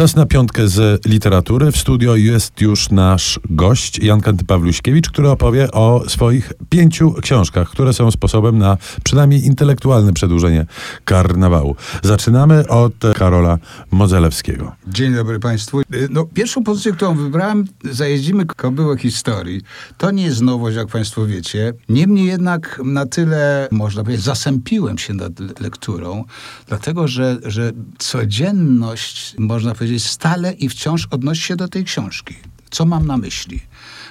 Czas na piątkę z literatury. W studio jest już nasz gość, Jan Kanty-Pawluśkiewicz, który opowie o swoich pięciu książkach, które są sposobem na przynajmniej intelektualne przedłużenie karnawału. Zaczynamy od Karola Modzelewskiego. Dzień dobry Państwu. No, pierwszą pozycję, którą wybrałem, zajeździmy kobyłę historii. To nie jest nowość, jak Państwo wiecie. Niemniej jednak na tyle, można powiedzieć, zasępiłem się nad lekturą, dlatego że, że codzienność, można powiedzieć, stale i wciąż odnosi się do tej książki. Co mam na myśli?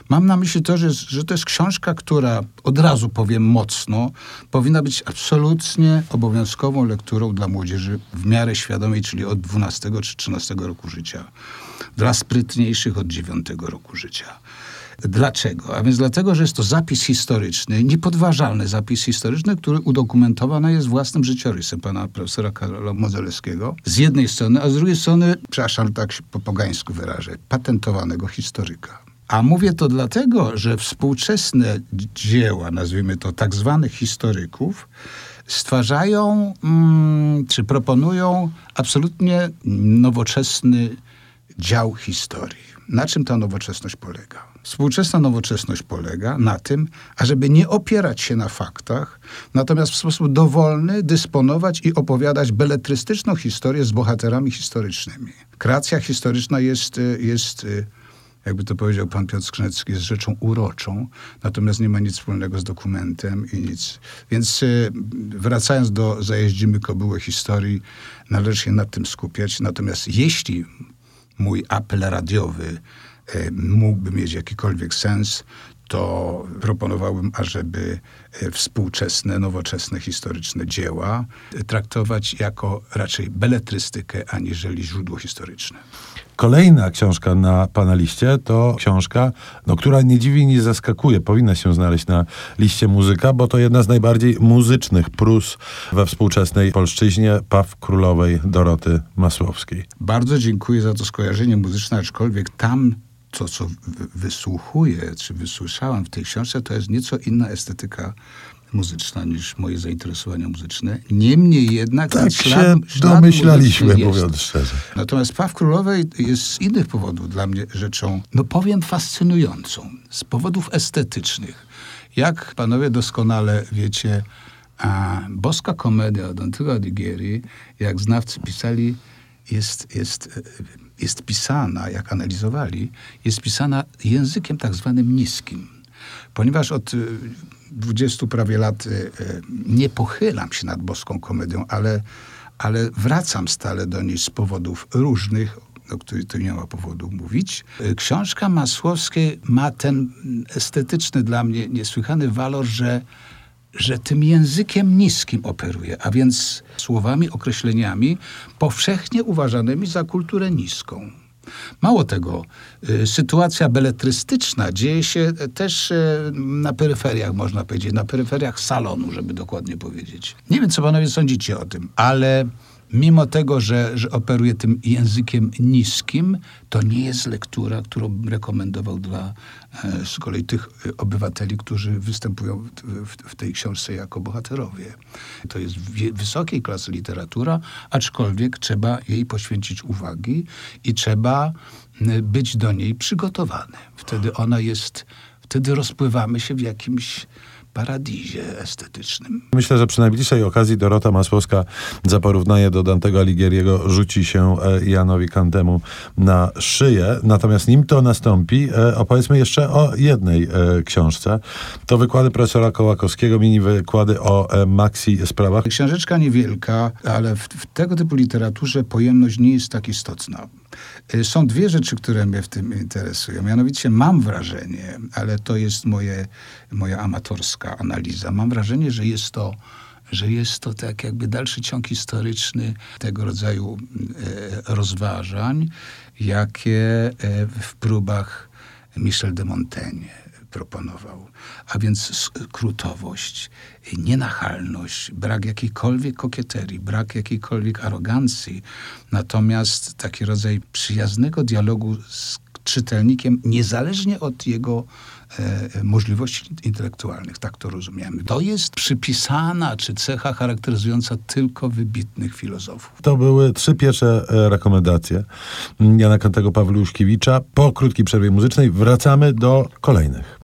Mam na myśli to, że, że to jest książka, która, od razu powiem mocno, powinna być absolutnie obowiązkową lekturą dla młodzieży w miarę świadomej, czyli od 12 czy 13 roku życia. Dla sprytniejszych od 9 roku życia. Dlaczego? A więc dlatego, że jest to zapis historyczny, niepodważalny zapis historyczny, który udokumentowany jest własnym życiorysem pana profesora Karola Modzelewskiego. Z jednej strony, a z drugiej strony, przepraszam, tak się po pogańsku wyrażę, patentowanego historyka. A mówię to dlatego, że współczesne dzieła, nazwijmy to tak zwanych historyków, stwarzają mm, czy proponują absolutnie nowoczesny dział historii. Na czym ta nowoczesność polega? Współczesna nowoczesność polega na tym, ażeby nie opierać się na faktach, natomiast w sposób dowolny dysponować i opowiadać beletrystyczną historię z bohaterami historycznymi. Kreacja historyczna jest, jest jakby to powiedział pan Piotr Skrzynecki, jest rzeczą uroczą, natomiast nie ma nic wspólnego z dokumentem i nic. Więc wracając do zajeździmy kobyłę historii, należy się nad tym skupiać. Natomiast jeśli mój apel radiowy mógłby mieć jakikolwiek sens, to proponowałbym, ażeby współczesne, nowoczesne, historyczne dzieła traktować jako raczej beletrystykę, aniżeli źródło historyczne. Kolejna książka na pana liście to książka, no, która nie dziwi, nie zaskakuje. Powinna się znaleźć na liście muzyka, bo to jedna z najbardziej muzycznych prus we współczesnej polszczyźnie, Paw Królowej Doroty Masłowskiej. Bardzo dziękuję za to skojarzenie muzyczne, aczkolwiek tam to, co wysłuchuję, czy wysłyszałem w tej książce, to jest nieco inna estetyka muzyczna niż moje zainteresowania muzyczne. Niemniej jednak... Tak ślad, się domyślaliśmy, mówiąc szczerze. Natomiast Paw Królowej jest z innych powodów dla mnie rzeczą, no powiem, fascynującą. Z powodów estetycznych. Jak panowie doskonale wiecie, a boska komedia Dante'a Alighieri, jak znawcy pisali, jest, jest, jest pisana, jak analizowali, jest pisana językiem tak zwanym niskim. Ponieważ od dwudziestu prawie lat nie pochylam się nad boską komedią, ale, ale wracam stale do niej z powodów różnych, o których tu nie ma powodu mówić. Książka Masłowskiej ma ten estetyczny dla mnie niesłychany walor, że że tym językiem niskim operuje, a więc słowami, określeniami powszechnie uważanymi za kulturę niską. Mało tego, y, sytuacja beletrystyczna dzieje się też y, na peryferiach, można powiedzieć, na peryferiach salonu, żeby dokładnie powiedzieć. Nie wiem, co panowie sądzicie o tym, ale mimo tego, że, że operuje tym językiem niskim, to nie jest lektura, którą rekomendował dla e, z kolei tych obywateli, którzy występują w, w tej książce jako bohaterowie. To jest wysokiej klasy literatura, aczkolwiek trzeba jej poświęcić uwagi i trzeba być do niej przygotowany. Wtedy ona jest, wtedy rozpływamy się w jakimś paradizie estetycznym. Myślę, że przy najbliższej okazji Dorota Masłowska za porównanie do Dantego Alighieriego rzuci się Janowi Kantemu na szyję. Natomiast nim to nastąpi, opowiedzmy jeszcze o jednej książce. To wykłady profesora Kołakowskiego, mini wykłady o maxi sprawach. Książeczka niewielka, ale w, w tego typu literaturze pojemność nie jest tak istotna. Są dwie rzeczy, które mnie w tym interesują. Mianowicie mam wrażenie, ale to jest moje, moja amatorska analiza, mam wrażenie, że jest to że jest to tak jakby dalszy ciąg historyczny tego rodzaju e, rozważań, jakie e, w próbach Michel de Montaigne proponował. A więc skrótowość, nienachalność, brak jakiejkolwiek kokieterii, brak jakiejkolwiek arogancji, natomiast taki rodzaj przyjaznego dialogu z czytelnikiem, niezależnie od jego e, możliwości intelektualnych. Tak to rozumiemy. To jest przypisana czy cecha charakteryzująca tylko wybitnych filozofów. To były trzy pierwsze e, rekomendacje Jana Kantego Pawluszkiewicza. Po krótkiej przerwie muzycznej wracamy do kolejnych.